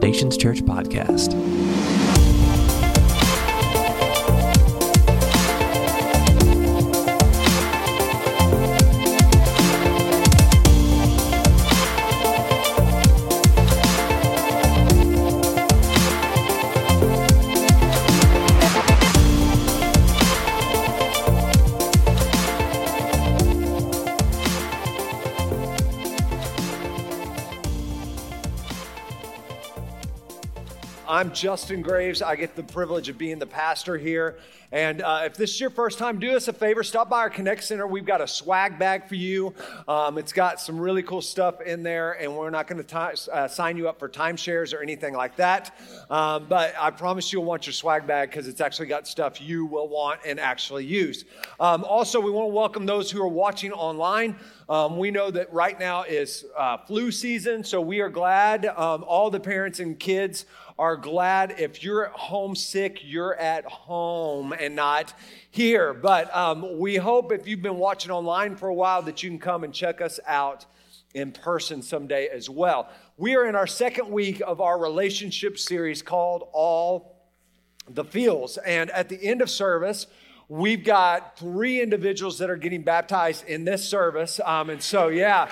Foundations Church podcast. I'm Justin Graves. I get the privilege of being the pastor here. And uh, if this is your first time, do us a favor stop by our Connect Center. We've got a swag bag for you. Um, it's got some really cool stuff in there, and we're not going to uh, sign you up for timeshares or anything like that. Um, but I promise you'll want your swag bag because it's actually got stuff you will want and actually use. Um, also, we want to welcome those who are watching online. Um, we know that right now is uh, flu season, so we are glad um, all the parents and kids are glad if you're at home sick, you're at home and not here. But um, we hope if you've been watching online for a while that you can come and check us out in person someday as well. We are in our second week of our relationship series called All the Feels. And at the end of service, we've got three individuals that are getting baptized in this service. Um, and so, yeah.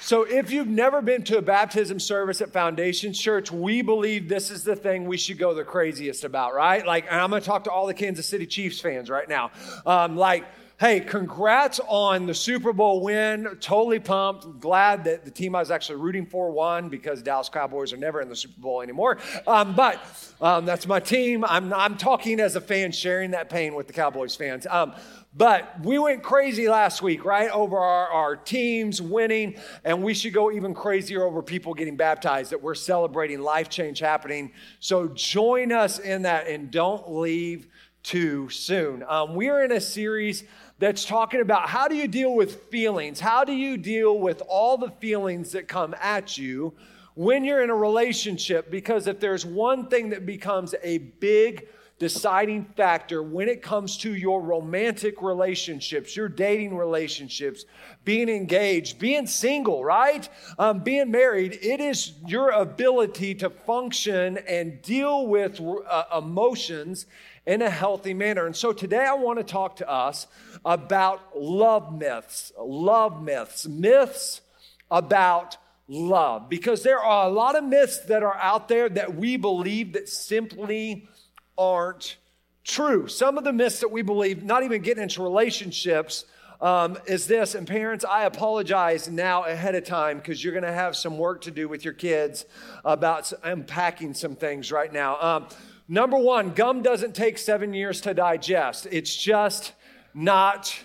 So, if you've never been to a baptism service at Foundation Church, we believe this is the thing we should go the craziest about, right? Like, I'm to talk to all the Kansas City Chiefs fans right now. Um, like, hey, congrats on the Super Bowl win. Totally pumped. Glad that the team I was actually rooting for won because Dallas Cowboys are never in the Super Bowl anymore. Um, but um, that's my team. I'm, I'm talking as a fan, sharing that pain with the Cowboys fans. Um, but we went crazy last week, right? Over our, our teams winning, and we should go even crazier over people getting baptized, that we're celebrating life change happening. So join us in that and don't leave too soon. Um, we are in a series that's talking about how do you deal with feelings? How do you deal with all the feelings that come at you when you're in a relationship? Because if there's one thing that becomes a big deciding factor when it comes to your romantic relationships, your dating relationships, being engaged, being single, right? Um, being married. It is your ability to function and deal with uh, emotions in a healthy manner. And so today I want to talk to us about love myths, love myths, myths about love because there are a lot of myths that are out there that we believe that simply aren't true. Some of the myths that we believe, not even getting into relationships, um, is this. And parents, I apologize now ahead of time because you're going to have some work to do with your kids about unpacking some things right now. Um, number one, gum doesn't take seven years to digest. It's just not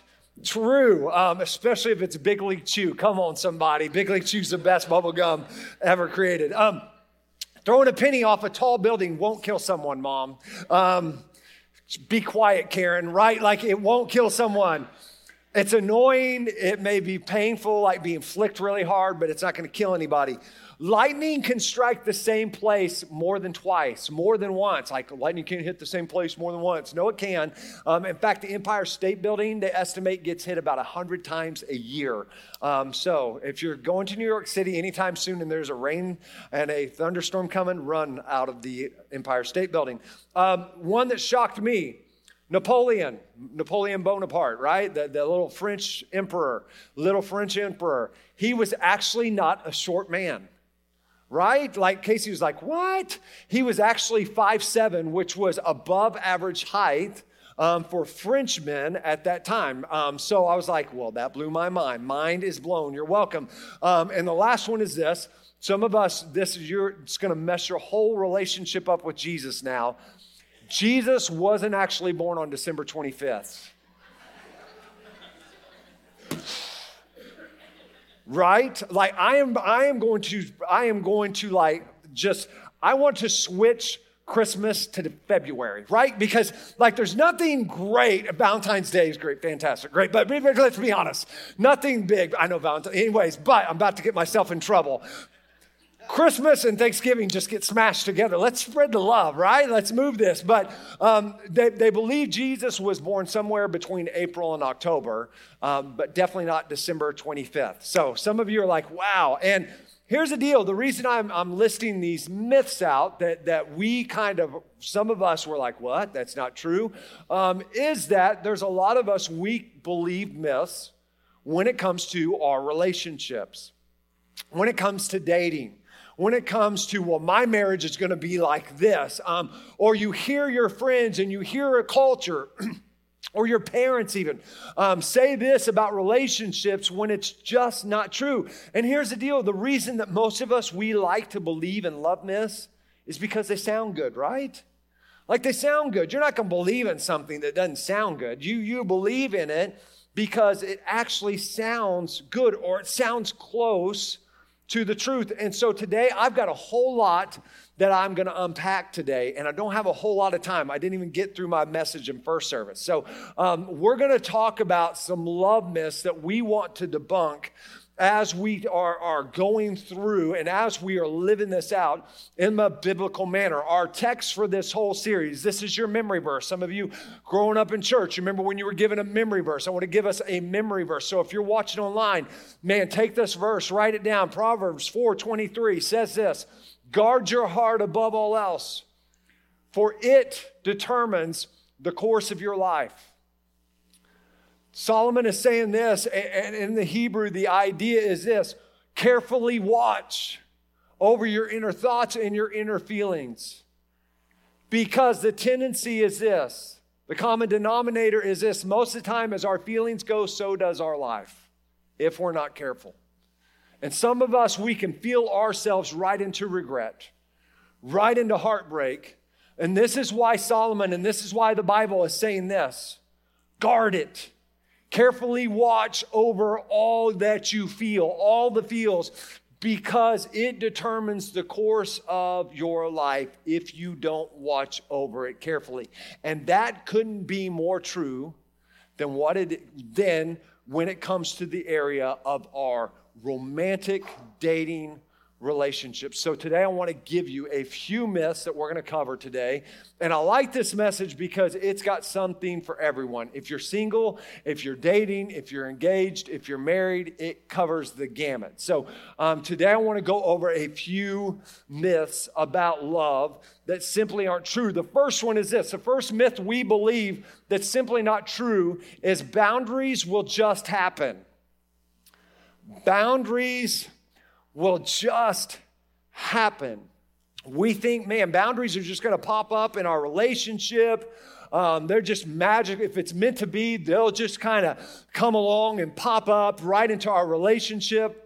true, um, especially if it's Big League Chew. Come on, somebody. Big League Chew's the best bubble gum ever created. Um, Throwing a penny off a tall building won't kill someone, mom. Um, be quiet, Karen, right? Like it won't kill someone. It's annoying. It may be painful, like being flicked really hard, but it's not going to kill anybody. Lightning can strike the same place more than twice, more than once. Like lightning can hit the same place more than once. No, it can. Um, in fact, the Empire State Building, they estimate, gets hit about 100 times a year. Um, so if you're going to New York City anytime soon and there's a rain and a thunderstorm coming, run out of the Empire State Building. Um, one that shocked me Napoleon, Napoleon Bonaparte, right? The, the little French emperor, little French emperor. He was actually not a short man right? Like Casey was like, what? He was actually five seven, which was above average height um, for Frenchmen at that time. Um, so I was like, well, that blew my mind. Mind is blown. You're welcome. Um, and the last one is this. Some of us, this is your, it's going to mess your whole relationship up with Jesus now. Jesus wasn't actually born on December 25th. Right? Like I am I am going to I am going to like just I want to switch Christmas to February, right? Because like there's nothing great. Valentine's Day is great, fantastic, great. But let's be honest, nothing big. I know Valentine. Anyways, but I'm about to get myself in trouble. Christmas and Thanksgiving just get smashed together. Let's spread the love, right? Let's move this. But um, they, they believe Jesus was born somewhere between April and October, um, but definitely not December 25th. So some of you are like, wow. And here's the deal the reason I'm, I'm listing these myths out that, that we kind of, some of us were like, what? That's not true, um, is that there's a lot of us, we believe myths when it comes to our relationships, when it comes to dating when it comes to, well, my marriage is going to be like this. Um, or you hear your friends and you hear a culture. or your parents even um, say this about relationships when it's just not true. And here's the deal the reason that most of us we like to believe and love this is because they sound good, right? Like they sound good. You're not going to believe in something that doesn't sound good. You, you believe in it because it actually sounds good or it sounds close to the truth. And so today I've got a whole lot that I'm going to unpack today, and I don't have a whole lot of time. I didn't even get through my message in first service. So um, we're going to talk about some love myths that we want to debunk as we are, are going through and as we are living this out in a biblical manner. Our text for this whole series, this is your memory verse. Some of you growing up in church, remember when you were given a memory verse? I want to give us a memory verse. So if you're watching online, man, take this verse, write it down. Proverbs 4:23 says this: guard your heart above all else, for it determines the course of your life. Solomon is saying this, and in the Hebrew, the idea is this carefully watch over your inner thoughts and your inner feelings. Because the tendency is this the common denominator is this most of the time, as our feelings go, so does our life, if we're not careful. And some of us, we can feel ourselves right into regret, right into heartbreak. And this is why Solomon, and this is why the Bible is saying this guard it Carefully watch over all that you feel, all the feels, because it determines the course of your life if you don't watch over it carefully. And that couldn't be more true than what it then when it comes to the area of our romantic dating relationships. So today I want to give you a few myths that we're going to cover today. And I like this message because it's got something for everyone. If you're single, if you're dating, if you're engaged, if you're married, it covers the gamut. So um, today I want to go over a few myths about love that simply aren't true. The first one is this the first myth we believe that's simply not true is boundaries will just happen. Boundaries will just happen. We think, man, boundaries are just going to pop up in our relationship. Um, they're just magic. If it's meant to be, they'll just kind of come along and pop up right into our relationship.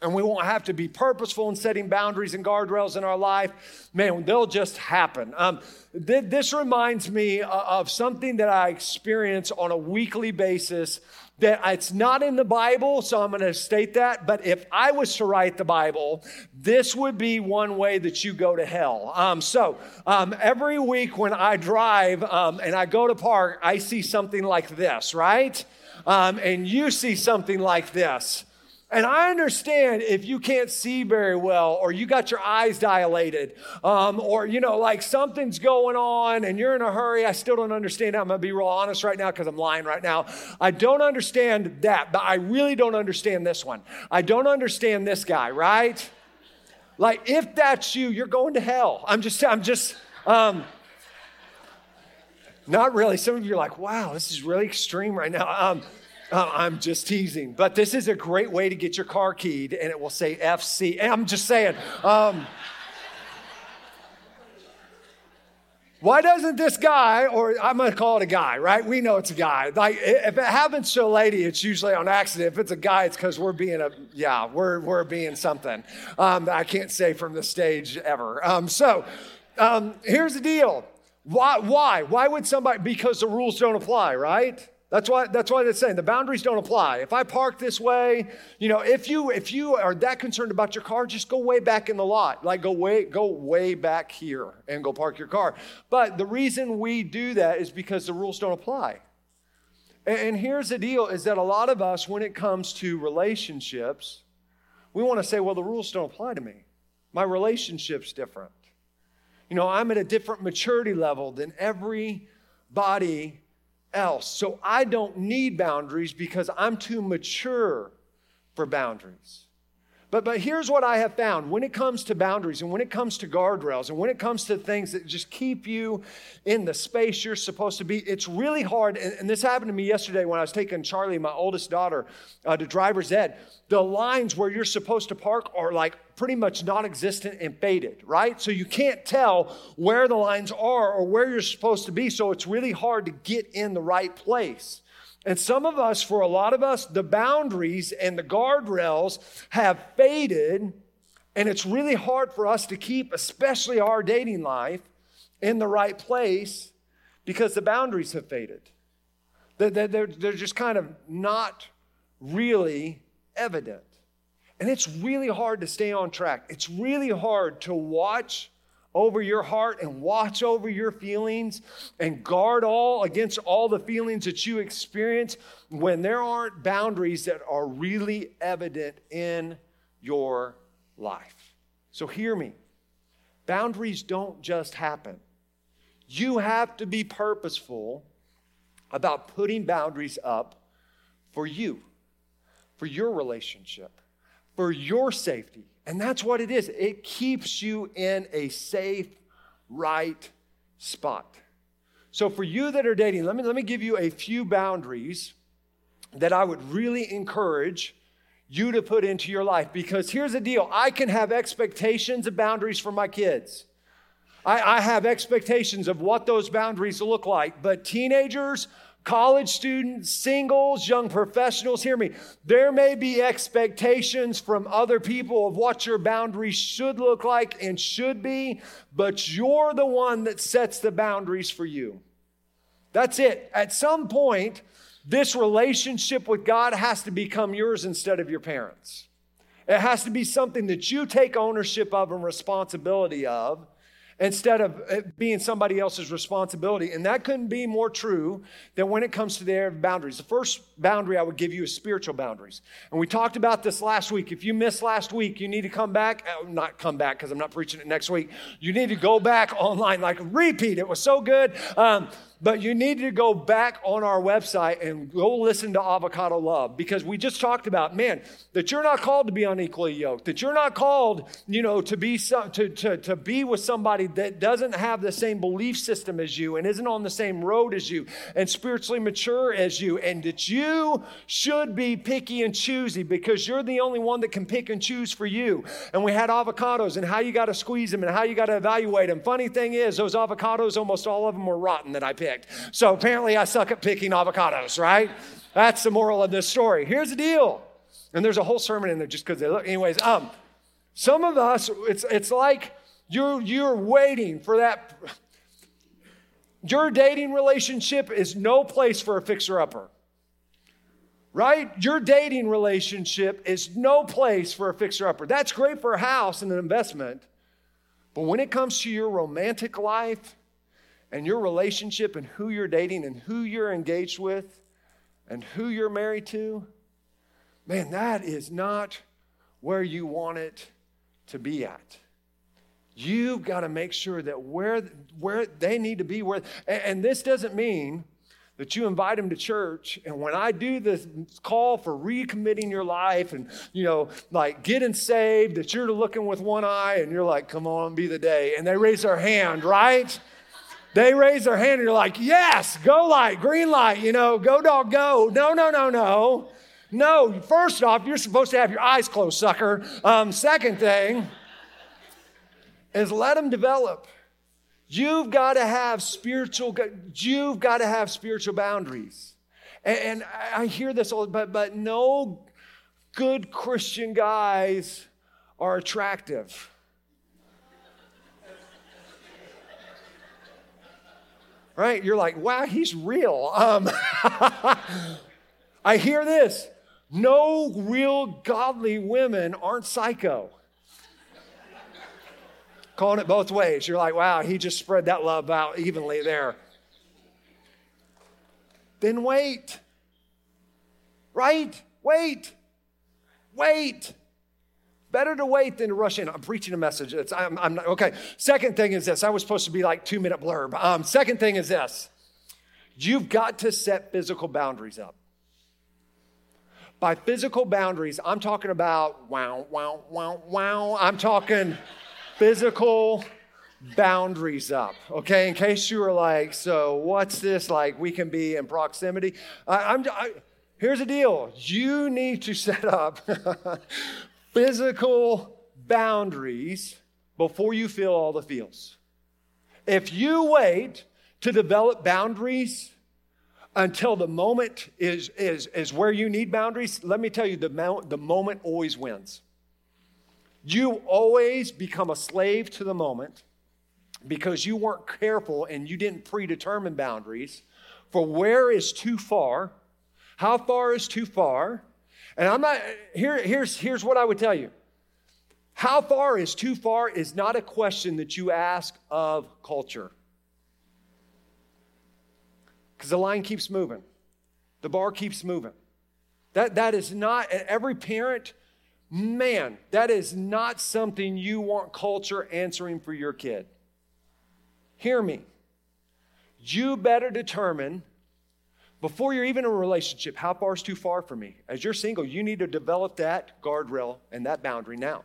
And we won't have to be purposeful in setting boundaries and guardrails in our life. Man, they'll just happen. Um, th- this reminds me of something that I experience on a weekly basis that it's not in the Bible, so I'm going to state that. But if I was to write the Bible, this would be one way that you go to hell. Um, so um, every week when I drive um, and I go to park, I see something like this, right? Um, and you see something like this. And I understand if you can't see very well, or you got your eyes dilated, um, or you know, like something's going on and you're in a hurry. I still don't understand. I'm gonna be real honest right now because I'm lying right now. I don't understand that, but I really don't understand this one. I don't understand this guy, right? Like, if that's you, you're going to hell. I'm just, I'm just, um, not really. Some of you are like, wow, this is really extreme right now. Um, uh, I'm just teasing, but this is a great way to get your car keyed, and it will say FC. I'm just saying. Um, why doesn't this guy, or I'm gonna call it a guy, right? We know it's a guy. Like if it happens to a lady, it's usually on accident. If it's a guy, it's because we're being a yeah, we're we're being something um, I can't say from the stage ever. Um, so um, here's the deal: Why? Why? Why would somebody? Because the rules don't apply, right? That's why that's why it's saying the boundaries don't apply. If I park this way, you know, if you if you are that concerned about your car, just go way back in the lot. Like go way go way back here and go park your car. But the reason we do that is because the rules don't apply. And, and here's the deal is that a lot of us when it comes to relationships, we want to say, well, the rules don't apply to me. My relationship's different. You know, I'm at a different maturity level than everybody else. So I don't need boundaries because I'm too mature for boundaries. But, but here's what I have found when it comes to boundaries and when it comes to guardrails and when it comes to things that just keep you in the space you're supposed to be, it's really hard. And, and this happened to me yesterday when I was taking Charlie, my oldest daughter, uh, to driver's ed. The lines where you're supposed to park are like pretty much non existent and faded, right? So you can't tell where the lines are or where you're supposed to be. So it's really hard to get in the right place. And some of us, for a lot of us, the boundaries and the guardrails have faded, and it's really hard for us to keep, especially our dating life, in the right place because the boundaries have faded. They're, they're, they're just kind of not really evident. And it's really hard to stay on track. It's really hard to watch over your heart and watch over your feelings and guard all against all the feelings that you experience when there aren't boundaries that are really evident in your life. So hear me. Boundaries don't just happen. You have to be purposeful about putting boundaries up for you, for your relationship, for your safety, and that's what it is it keeps you in a safe, right spot. So, for you that are dating, let me, let me give you a few boundaries that I would really encourage you to put into your life. Because here's the deal I can have expectations of boundaries for my kids. I, I have expectations of what those boundaries look like, but teenagers, college students, singles, young professionals, hear me. There may be expectations from other people of what your boundaries should look like and should be, but you're the one that sets the boundaries for you. That's it. At some point, this relationship with God has to become yours instead of your parents. It has to be something that you take ownership of and responsibility of instead of it being somebody else's responsibility. And that couldn't be more true than when it comes to their boundaries. The first boundary I would give you is spiritual boundaries. And we talked about this last week. If you missed last week, you need to come back. Uh, not come back because I'm not preaching it next week. You need to go back online, like repeat. It was so good. Um, but you need to go back on our website and go listen to Avocado Love because we just talked about, man, that you're not called to be unequally yoked, that you're not called, you know, to be to, to, to be with somebody that doesn't have the same belief system as you and isn't on the same road as you and spiritually mature as you, and that you should be picky and choosy because you're the only one that can pick and choose for you. And we had avocados and how you got to squeeze them and how you got to evaluate them. Funny thing is, those avocados, almost all of them were rotten that I picked picked. So apparently I suck at picking avocados, right? That's the moral of this story. Here's the deal. And there's a whole sermon in there just because they look. Anyways, um, some of us, it's, it's like you're, you're waiting for that. Your dating relationship is no place for a fixer upper right? Your dating relationship is no place for a fixer upper. That's great for a house and an investment. But when it comes to your romantic life, and your relationship and who you're dating and who you're engaged with and who you're married to, man, that is not where you want it to be at. You've got to make sure that where, where they need to be, where, and, and this doesn't mean that you invite them to church and when i do this call for recommitting your life and you know like getting saved that you're looking with one eye and you're like come on be the day and they raise their hand right they raise their hand and you're like, yes, go light, green light, you know, go dog, go. No, no, no, no. No, first off, you're supposed to have your eyes closed, sucker. Um, second thing is let them develop. You've got to have spiritual, you've got to have spiritual boundaries. And, and I hear this all, but, but no good Christian guys are attractive. Right? You're like, wow, he's real. Um, I hear this no real godly women aren't psycho. Calling it both ways. You're like, wow, he just spread that love out evenly there. Then wait. Right? Wait. Wait. Better to wait than to rush in. I'm preaching a message. It's, I'm, I'm not, okay. Second thing is this. I was supposed to be like two minute blurb. Um, second thing is this. You've got to set physical boundaries up. By physical boundaries, I'm talking about wow, wow, wow, wow. I'm talking physical boundaries up, okay? In case you were like, so what's this like? We can be in proximity. I, am here's the deal you need to set up physical boundaries before you feel all the feels. If you wait to develop boundaries until the moment is, is, is where you need boundaries, let me tell you, the, mo- the moment always wins. You always become a slave to the moment because you weren't careful and you didn't predetermine boundaries for where is too far, how far is too far. And I'm not, here, here's, here's what I would tell you. How far is too far is not a question that you ask of culture because the line keeps moving, the bar keeps moving. That, that is not, every parent, man, that is not something you want culture answering for your kid. Hear me. You better determine before you're even in a relationship how far is too far for me. As you're single, you need to develop that guardrail and that boundary now.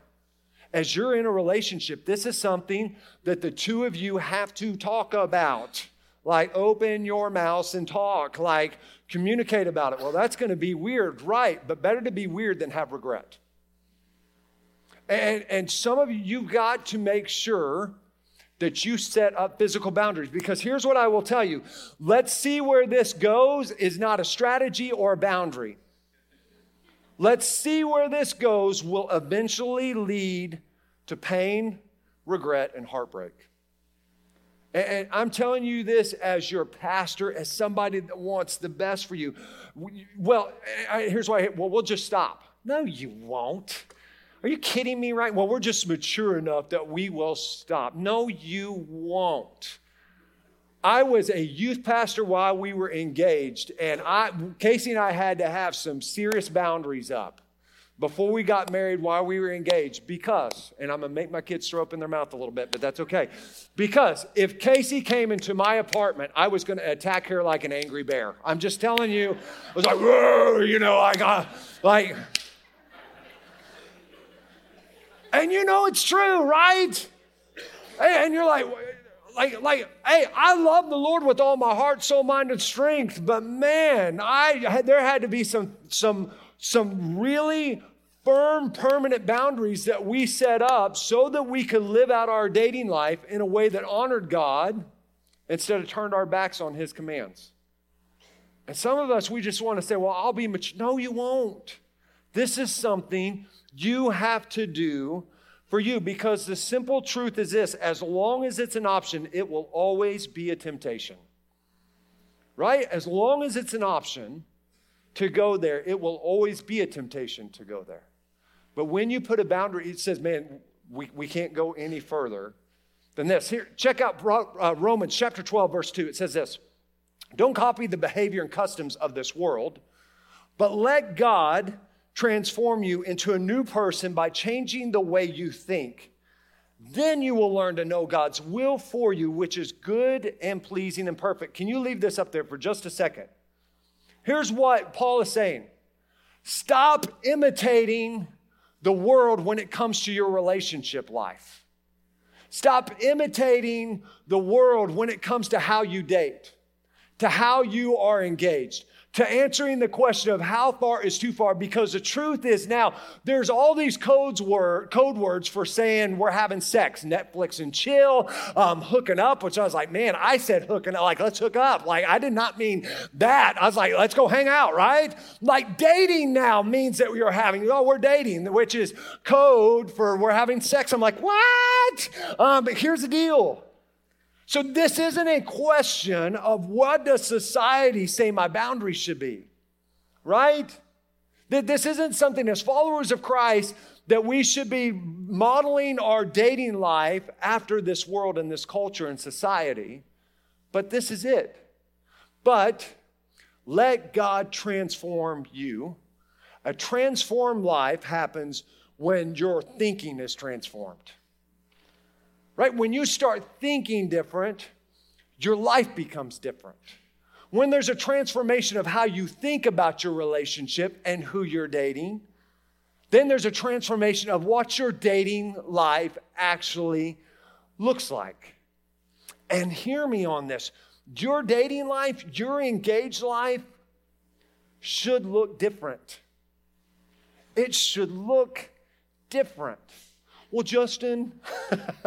As you're in a relationship, this is something that the two of you have to talk about. Like, open your mouth and talk. Like, communicate about it. Well, that's going to be weird, right? But better to be weird than have regret. And, and some of you, you've got to make sure that you set up physical boundaries. Because here's what I will tell you let's see where this goes is not a strategy or a boundary. Let's see where this goes will eventually lead to pain, regret, and heartbreak. And I'm telling you this as your pastor, as somebody that wants the best for you. Well, here's why. Well, we'll just stop. No, you won't. Are you kidding me right? Well, we're just mature enough that we will stop. No, you won't. I was a youth pastor while we were engaged, and I, Casey and I had to have some serious boundaries up before we got married while we were engaged because, and I'm gonna make my kids throw up in their mouth a little bit, but that's okay. Because if Casey came into my apartment, I was gonna attack her like an angry bear. I'm just telling you, I was like, you know, I got like, and you know it's true, right? And you're like, like, like, hey, I love the Lord with all my heart, soul, mind, and strength, but man, I there had to be some some some really firm, permanent boundaries that we set up so that we could live out our dating life in a way that honored God instead of turned our backs on His commands. And some of us, we just want to say, well, I'll be mature. No, you won't. This is something you have to do for you because the simple truth is this as long as it's an option, it will always be a temptation. Right? As long as it's an option to go there, it will always be a temptation to go there. But when you put a boundary, it says, man, we, we can't go any further than this. Here, check out uh, Romans chapter 12, verse 2. It says this Don't copy the behavior and customs of this world, but let God transform you into a new person by changing the way you think. Then you will learn to know God's will for you, which is good and pleasing and perfect. Can you leave this up there for just a second? Here's what Paul is saying Stop imitating the world when it comes to your relationship life. Stop imitating the world when it comes to how you date, to how you are engaged to answering the question of how far is too far because the truth is now there's all these codes word, code words for saying we're having sex netflix and chill um, hooking up which i was like man i said hooking up like let's hook up. Like i did not mean that. I was like let's go hang out right? Like dating now means that we are having oh we're dating which is code for we're having sex. I'm like what? Um, but here's the deal So this isn't a question of what does society say my boundaries should be, right? That this isn't something as followers of Christ that we should be modeling our dating life after this world and this culture and society, but this is it. But let God transform you. A transformed life happens when your thinking is transformed. Right? When you start thinking different, your life becomes different. When there's a transformation of how you think about your relationship and who you're dating, then there's a transformation of what your dating life actually looks like. And hear me on this your dating life, your engaged life should look different. It should look different. Well, Justin,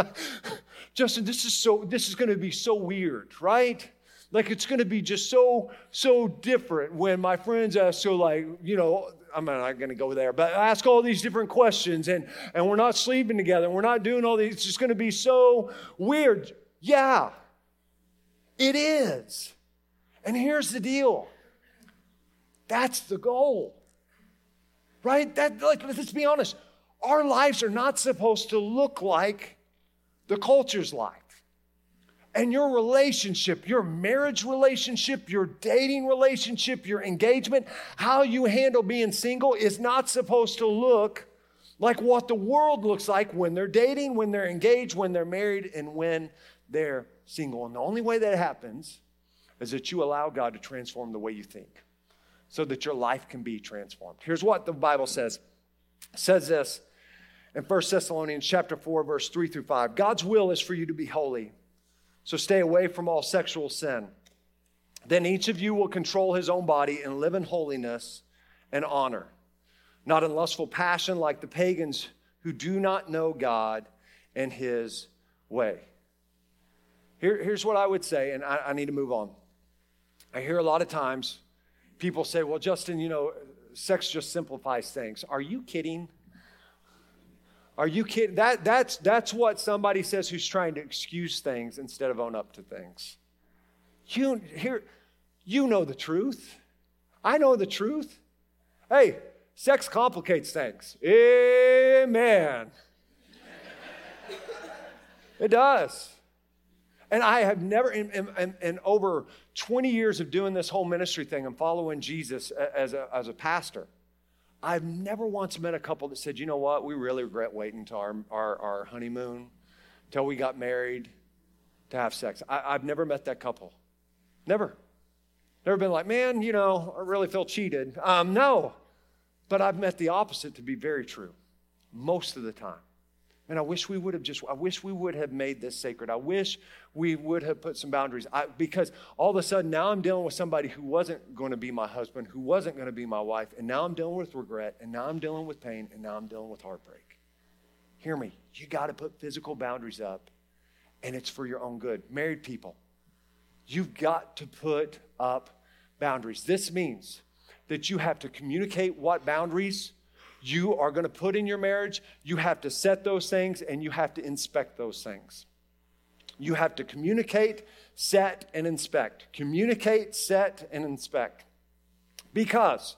Justin, this is so this is going to be so weird, right? Like it's going to be just so so different when my friends ask so like, you know, I'm not going to go there, but ask all these different questions and and we're not sleeping together we're not doing all these it's just going to be so weird. Yeah. It is. And here's the deal. That's the goal. Right? That like let's be honest. Our lives are not supposed to look like the culture's life. And your relationship, your marriage relationship, your dating relationship, your engagement, how you handle being single is not supposed to look like what the world looks like when they're dating, when they're engaged, when they're married, and when they're single. And the only way that happens is that you allow God to transform the way you think so that your life can be transformed. Here's what the Bible says. Says this in 1 Thessalonians chapter 4 verse 3 through 5. God's will is for you to be holy. So stay away from all sexual sin. Then each of you will control his own body and live in holiness and honor, not in lustful passion like the pagans who do not know God and his way. Here, here's what I would say, and I, I need to move on. I hear a lot of times people say, well, Justin, you know, sex just simplifies things. Are you kidding? Are you kidding? That, that's, that's what somebody says who's trying to excuse things instead of own up to things. You, here, you know the truth. I know the truth. Hey, sex complicates things. Amen. it does. And I have never, in, in, in, over 20 years of doing this whole ministry thing and following Jesus as a, as a pastor, I've never once met a couple that said, you know what, we really regret waiting until our, our, our honeymoon, till we got married to have sex. I, I've never met that couple. Never. Never been like, man, you know, I really feel cheated. Um, no. But I've met the opposite to be very true most of the time. And I wish we would have just, I wish we would have made this sacred. I wish we would have put some boundaries. I, because all of a sudden now I'm dealing with somebody who wasn't going to be my husband, who wasn't going to be my wife, and now I'm dealing with regret, and now I'm dealing with pain, and now I'm dealing with heartbreak. Hear me. You got to put physical boundaries up, and it's for your own good. Married people, you've got to put up boundaries. This means that you have to communicate what boundaries you are going to put in your marriage, you have to set those things and you have to inspect those things. You have to communicate, set, and inspect. Communicate, set, and inspect. Because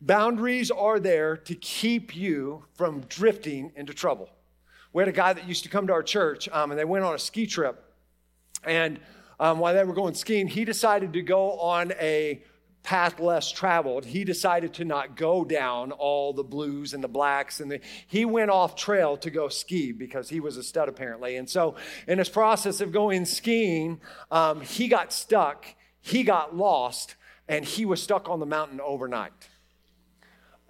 boundaries are there to keep you from drifting into trouble. We had a guy that used to come to our church, um, and they went on a ski trip. And um, while they were going skiing, he decided to go on a path less traveled, he decided to not go down all the blues and the blacks. And the, he went off trail to go ski because he was a stud apparently. And so, in his process of going skiing, um, he got stuck, he got lost, and he was stuck on the mountain overnight.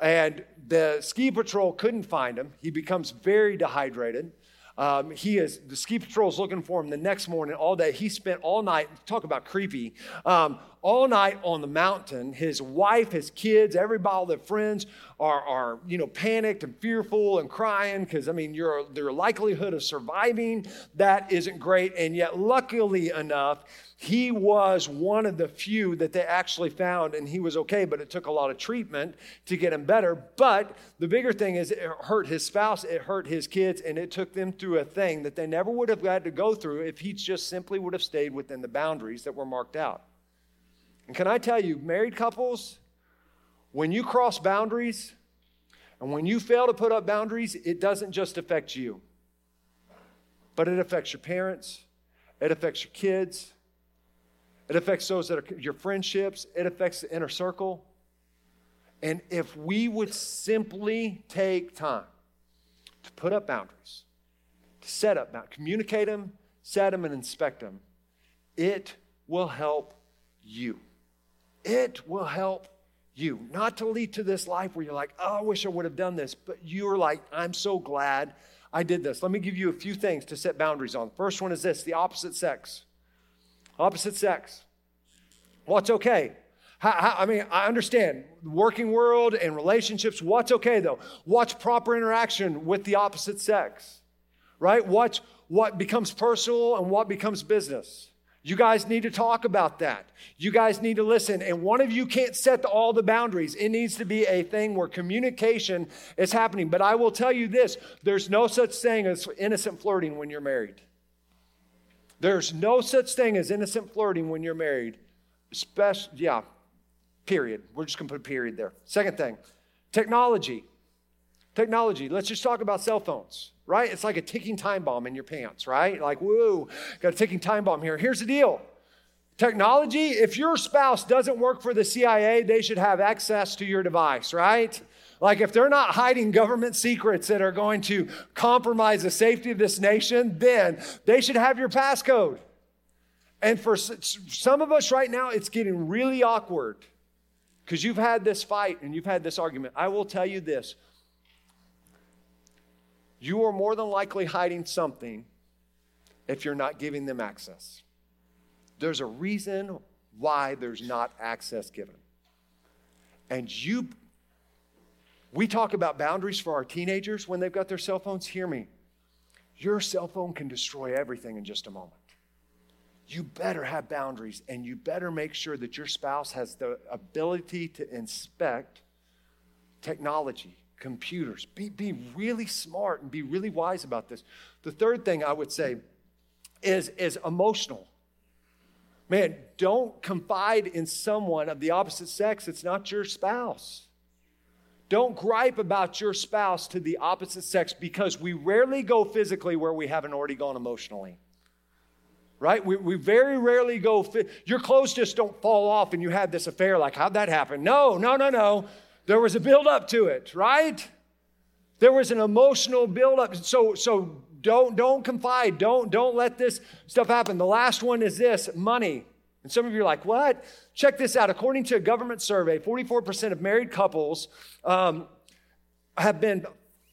And the ski patrol couldn't find him. He becomes very dehydrated. Um, he is, the ski patrol is looking for him the next morning all day. He spent all night, talk about creepy, um, all night on the mountain. His wife, his kids, everybody, all their friends are, are you know, panicked and fearful and crying because, I mean, your, their likelihood of surviving that isn't great. And yet, luckily enough, he was one of the few that they actually found and he was okay, but it took a lot of treatment to get him better. But the bigger thing is it hurt his spouse, it hurt his kids, and it took them through a thing that they never would have had to go through if he just simply would have stayed within the boundaries that were marked out. And can I tell you, married couples, when you cross boundaries and when you fail to put up boundaries, it doesn't just affect you, but it affects your parents, it affects your kids it affects those that are your friendships, it affects the inner circle. And if we would simply take time to put up boundaries, to set up boundaries, communicate them, set them, and inspect them, it will help you. It will help you. Not to lead to this life where you're like, oh, I wish I would have done this, but you're like, I'm so glad I did this. Let me give you a few things to set boundaries on. First one is this the opposite sex. Opposite sex. What's okay? How, how, I mean, I understand the working world and relationships. What's okay though? What's proper interaction with the opposite sex? Right? What's what becomes personal and what becomes business? You guys need to talk about that. You guys need to listen. And one of you can't set all the boundaries. It needs to be a thing where communication is happening. But I will tell you this there's no such thing as innocent flirting when you're married. There's no such thing as innocent flirting when you're married. Special, yeah, period. We're just going to put a period there. Second thing, technology. Technology. Let's just talk about cell phones, right? It's like a ticking time bomb in your pants, right? Like, woo, got a ticking time bomb here. Here's the deal. Technology, if your spouse doesn't work for the CIA, they should have access to your device, right? Like, if they're not hiding government secrets that are going to compromise the safety of this nation, then they should have your passcode. And for some of us right now, it's getting really awkward because you've had this fight and you've had this argument. I will tell you this you are more than likely hiding something if you're not giving them access. There's a reason why there's not access given. And you we talk about boundaries for our teenagers when they've got their cell phones. Hear me. Your cell phone can destroy everything in just a moment. You better have boundaries and you better make sure that your spouse has the ability to inspect technology, computers. Be, be really smart and be really wise about this. The third thing I would say is, is emotional. Man, don't confide in someone of the opposite sex. It's not your spouse. Don't gripe about your spouse to the opposite sex because we rarely go physically where we haven't already gone emotionally. Right? We, we very rarely go, fi- your clothes just don't fall off and you had this affair. Like, how'd that happen? No, no, no, no. There was a build up to it, right? There was an emotional build up. So, so don't, don't confide. Don't, don't let this stuff happen. The last one is this money. And some of you are like, what? Check this out. According to a government survey, 44% of married couples um, have been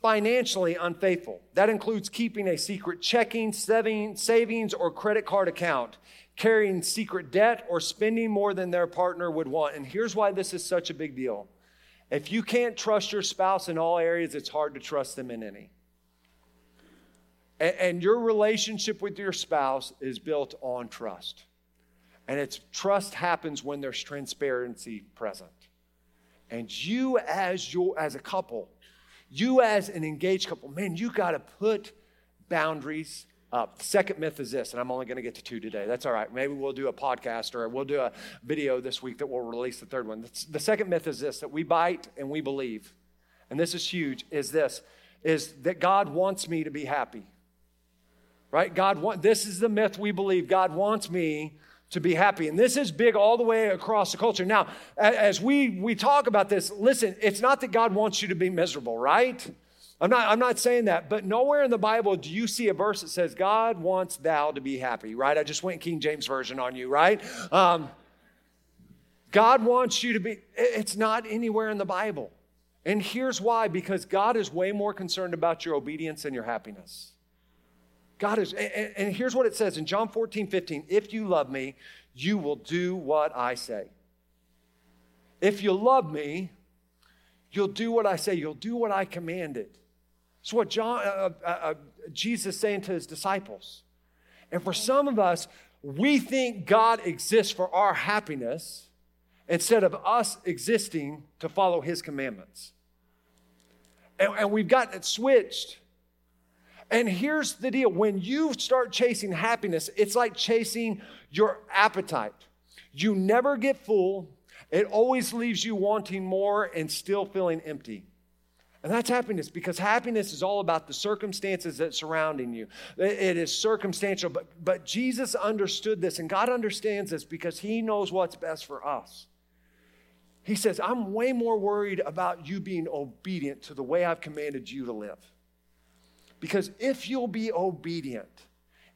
financially unfaithful. That includes keeping a secret checking, savings, or credit card account, carrying secret debt, or spending more than their partner would want. And here's why this is such a big deal. If you can't trust your spouse in all areas, it's hard to trust them in any. And your relationship with your spouse is built on trust. And it's trust happens when there's transparency present. And you as your as a couple, you as an engaged couple, man, you got to put boundaries up. The second myth is this, and I'm only going to get to two today. That's all right. Maybe we'll do a podcast or we'll do a video this week that will release the third one. The second myth is this that we bite and we believe. And this is huge is this is that God wants me to be happy. Right? God want this is the myth we believe. God wants me to be happy. And this is big all the way across the culture. Now, as we, we talk about this, listen, it's not that God wants you to be miserable, right? I'm not, I'm not saying that, but nowhere in the Bible do you see a verse that says, God wants thou to be happy, right? I just went King James Version on you, right? Um, God wants you to be, it's not anywhere in the Bible. And here's why because God is way more concerned about your obedience and your happiness. God is, and, and here's what it says in John 14, 15 if you love me, you will do what I say. If you love me, you'll do what I say, you'll do what I commanded. It's what John, uh, uh, uh, Jesus saying to his disciples. And for some of us, we think God exists for our happiness instead of us existing to follow his commandments. And, and we've got it switched. And here's the deal when you start chasing happiness, it's like chasing your appetite. You never get full, it always leaves you wanting more and still feeling empty. And that's happiness because happiness is all about the circumstances that surrounding you. It is circumstantial, but, but Jesus understood this and God understands this because he knows what's best for us. He says, I'm way more worried about you being obedient to the way I've commanded you to live. Because if you'll be obedient,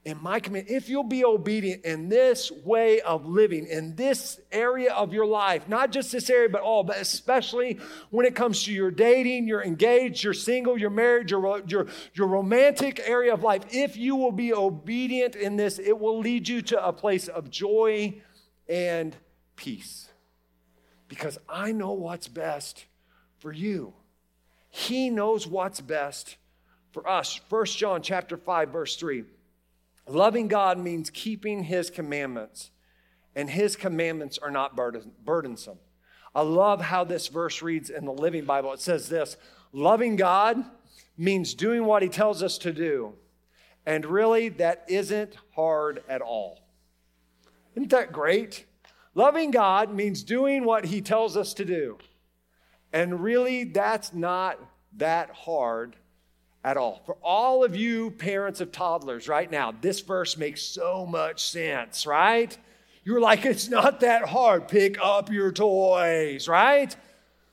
in my command, if you'll be obedient in this way of living, in this area of your life, not just this area, but all, but especially when it comes to your dating, you're engaged, you're single, you're married, your, your, your romantic area of life, if you will be obedient in this, it will lead you to a place of joy and peace. Because I know what's best for you. He knows what's best for us. 1 John chapter 5 verse 3. Loving God means keeping his commandments, and his commandments are not burdensome. I love how this verse reads in the Living Bible. It says this Loving God means doing what he tells us to do. And really, that isn't hard at all. Isn't that great? Loving God means doing what he tells us to do. And really, that's not that hard at all. For all of you parents of toddlers right now, this verse makes so much sense, right? You're like, it's not that hard. Pick up your toys, right?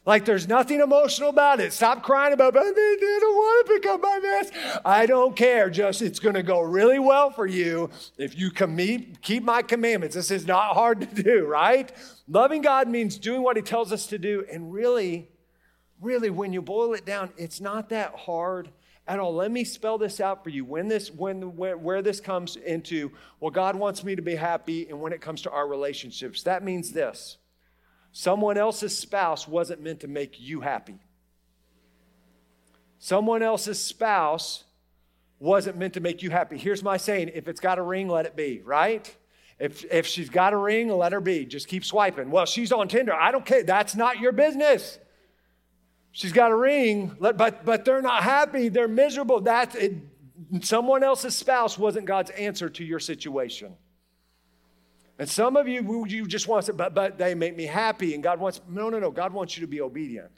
Like there's nothing emotional about it. Stop crying about, but I don't want to pick up my mess. I don't care. Just it's going to go really well for you if you keep my commandments. This is not hard to do, right? Loving God means doing what He tells us to do. And really, really, when you boil it down, it's not that hard at all. Let me spell this out for you. When this, when, when, where this comes into, well, God wants me to be happy, and when it comes to our relationships, that means this: someone else's spouse wasn't meant to make you happy. Someone else's spouse wasn't meant to make you happy. Here's my saying: if it's got a ring, let it be. Right? If if she's got a ring, let her be. Just keep swiping. Well, she's on Tinder. I don't care. That's not your business. She's got a ring, but, but they're not happy. They're miserable. That's it. Someone else's spouse wasn't God's answer to your situation. And some of you, you just want to but, but they make me happy. And God wants, no, no, no. God wants you to be obedient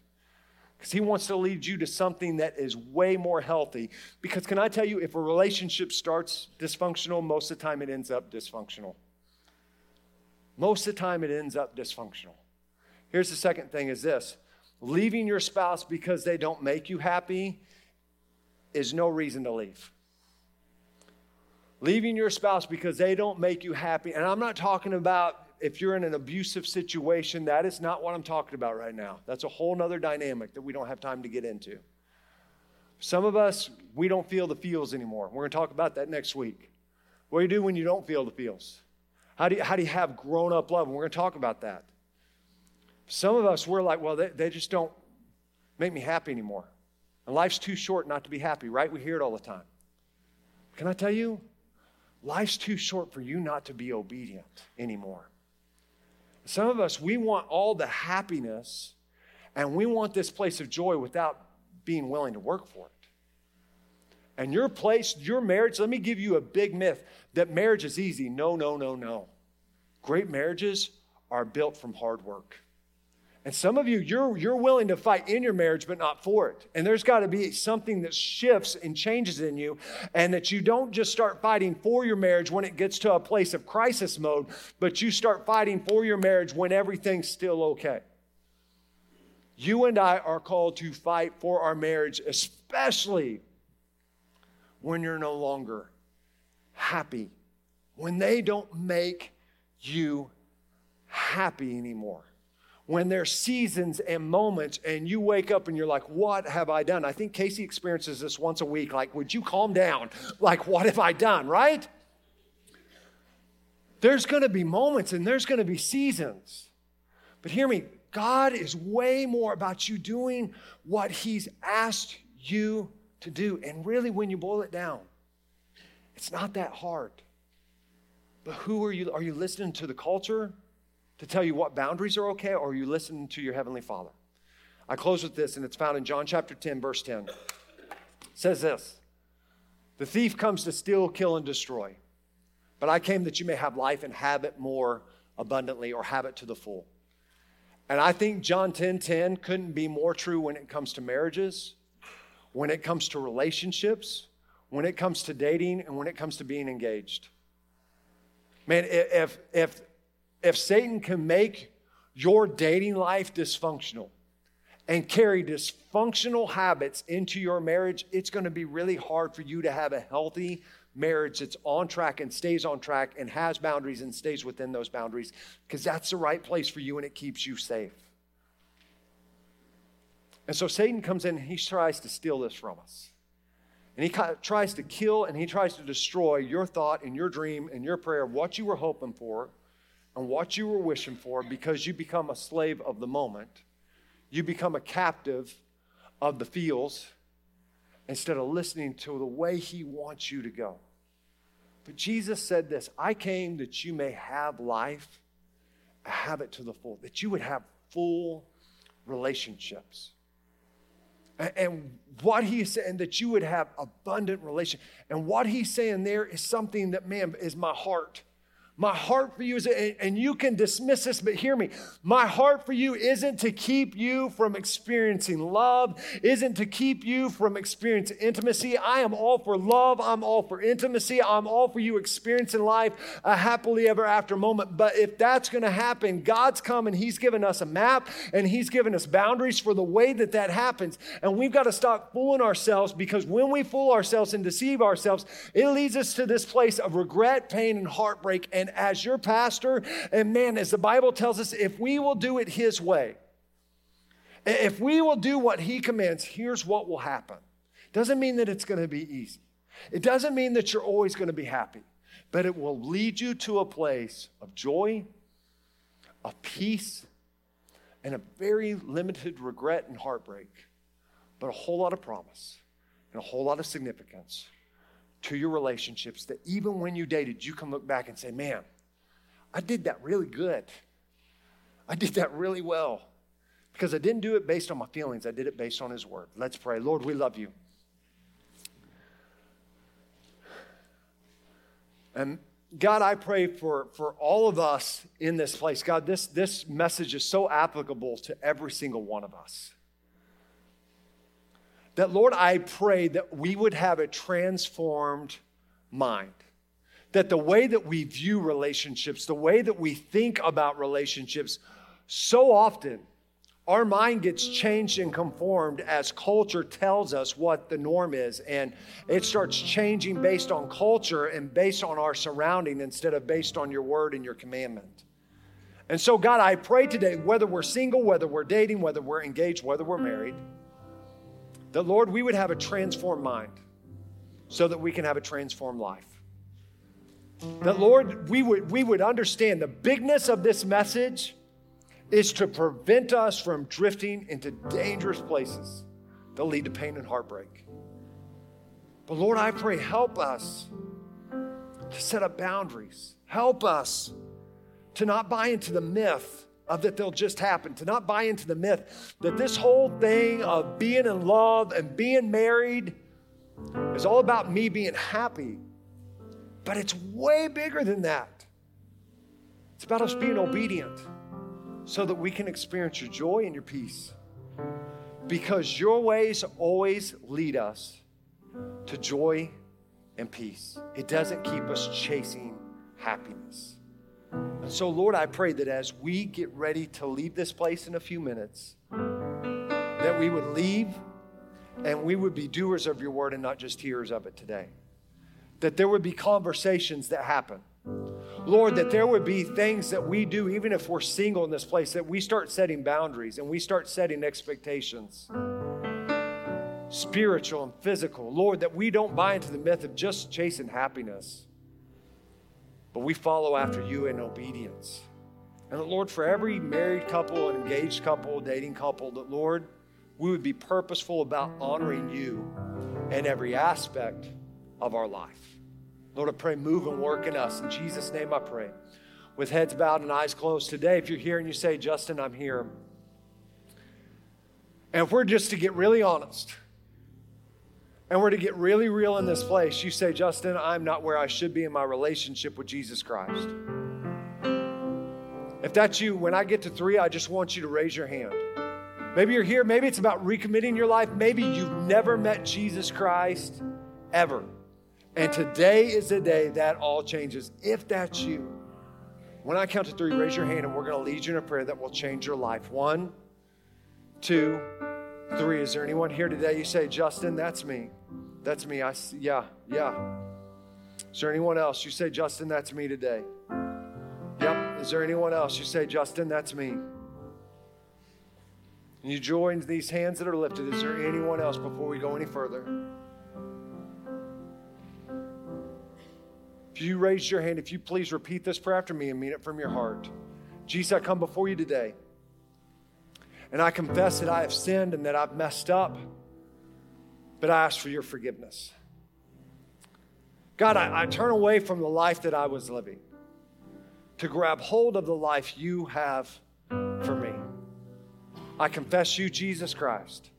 because He wants to lead you to something that is way more healthy. Because can I tell you, if a relationship starts dysfunctional, most of the time it ends up dysfunctional. Most of the time it ends up dysfunctional. Here's the second thing is this Leaving your spouse because they don't make you happy is no reason to leave. Leaving your spouse because they don't make you happy, and I'm not talking about if you're in an abusive situation, that is not what I'm talking about right now. That's a whole nother dynamic that we don't have time to get into. Some of us, we don't feel the feels anymore. We're going to talk about that next week. What do you do when you don't feel the feels? How do you, how do you have grown up love? And we're going to talk about that. Some of us, we're like, well, they, they just don't make me happy anymore. And life's too short not to be happy, right? We hear it all the time. Can I tell you? Life's too short for you not to be obedient anymore. Some of us, we want all the happiness and we want this place of joy without being willing to work for it. And your place, your marriage, let me give you a big myth that marriage is easy. No, no, no, no. Great marriages are built from hard work. And some of you, you're, you're willing to fight in your marriage, but not for it. And there's got to be something that shifts and changes in you, and that you don't just start fighting for your marriage when it gets to a place of crisis mode, but you start fighting for your marriage when everything's still okay. You and I are called to fight for our marriage, especially when you're no longer happy, when they don't make you happy anymore when there's seasons and moments and you wake up and you're like, What have I done? I think Casey experiences this once a week. Like, would you calm down? Like, what have I done, right? There's gonna be moments and there's gonna be seasons. But hear me, God is way more about you doing what He's asked you to do. And really, when you boil it down, it's not that hard. But who are you? Are you listening to the culture? To tell you what boundaries are okay, or are you listening to your Heavenly Father? I close with this, and it's found in John chapter 10, verse 10. It says this The thief comes to steal, kill, and destroy. But I came that you may have life and have it more abundantly, or have it to the full. And I think John 10 10 couldn't be more true when it comes to marriages, when it comes to relationships, when it comes to dating, and when it comes to being engaged. Man, if, if if Satan can make your dating life dysfunctional and carry dysfunctional habits into your marriage, it's going to be really hard for you to have a healthy marriage that's on track and stays on track and has boundaries and stays within those boundaries because that's the right place for you and it keeps you safe. And so Satan comes in and he tries to steal this from us. And he tries to kill and he tries to destroy your thought and your dream and your prayer, of what you were hoping for and what you were wishing for because you become a slave of the moment. You become a captive of the feels instead of listening to the way He wants you to go. But Jesus said this I came that you may have life, have it to the full, that you would have full relationships. And what he's saying, that you would have abundant relation. And what he's saying there is something that, man, is my heart. My heart for you is, and you can dismiss this, but hear me. My heart for you isn't to keep you from experiencing love, isn't to keep you from experiencing intimacy. I am all for love. I'm all for intimacy. I'm all for you experiencing life a happily ever after moment. But if that's going to happen, God's come and He's given us a map and He's given us boundaries for the way that that happens. And we've got to stop fooling ourselves because when we fool ourselves and deceive ourselves, it leads us to this place of regret, pain, and heartbreak. And as your pastor. And man, as the Bible tells us, if we will do it His way, if we will do what He commands, here's what will happen. Doesn't mean that it's going to be easy. It doesn't mean that you're always going to be happy, but it will lead you to a place of joy, of peace, and a very limited regret and heartbreak, but a whole lot of promise and a whole lot of significance to your relationships that even when you dated, you can look back and say, man, I did that really good. I did that really well. Because I didn't do it based on my feelings, I did it based on His Word. Let's pray. Lord, we love you. And God, I pray for, for all of us in this place. God, this, this message is so applicable to every single one of us that, Lord, I pray that we would have a transformed mind. That the way that we view relationships, the way that we think about relationships, so often our mind gets changed and conformed as culture tells us what the norm is. And it starts changing based on culture and based on our surrounding instead of based on your word and your commandment. And so, God, I pray today, whether we're single, whether we're dating, whether we're engaged, whether we're married, that, Lord, we would have a transformed mind so that we can have a transformed life. That, Lord, we would, we would understand the bigness of this message is to prevent us from drifting into dangerous places that lead to pain and heartbreak. But Lord, I pray, help us to set up boundaries. Help us to not buy into the myth of that they'll just happen, to not buy into the myth that this whole thing of being in love and being married is all about me being happy. But it's way bigger than that. It's about us being obedient so that we can experience your joy and your peace. Because your ways always lead us to joy and peace. It doesn't keep us chasing happiness. So, Lord, I pray that as we get ready to leave this place in a few minutes, that we would leave and we would be doers of your word and not just hearers of it today. That there would be conversations that happen. Lord, that there would be things that we do, even if we're single in this place, that we start setting boundaries and we start setting expectations spiritual and physical. Lord, that we don't buy into the myth of just chasing happiness, but we follow after you in obedience. And Lord, for every married couple, an engaged couple, dating couple, that Lord, we would be purposeful about honoring you in every aspect of our life. Lord, I pray, move and work in us. In Jesus' name I pray. With heads bowed and eyes closed today, if you're here and you say, Justin, I'm here. And if we're just to get really honest, and we're to get really real in this place, you say, Justin, I'm not where I should be in my relationship with Jesus Christ. If that's you, when I get to three, I just want you to raise your hand. Maybe you're here, maybe it's about recommitting your life, maybe you've never met Jesus Christ ever. And today is the day that all changes. If that's you, when I count to three, raise your hand and we're going to lead you in a prayer that will change your life. One, two, three. Is there anyone here today? You say, Justin, that's me. That's me. I see. Yeah, yeah. Is there anyone else? You say, Justin, that's me today. Yep. Is there anyone else? You say, Justin, that's me. And you join these hands that are lifted. Is there anyone else before we go any further? If you raise your hand, if you please repeat this prayer after me and mean it from your heart. Jesus, I come before you today. And I confess that I have sinned and that I've messed up but I ask for your forgiveness. God, I, I, turn away from the life that I was living to grab hold of the life you have for me. I confess you, Jesus Christ,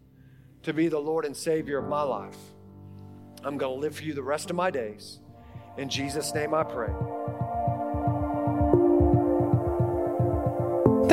to be the Lord and Savior of my life. I'm going to live for you the rest of my days. In Jesus' name I pray.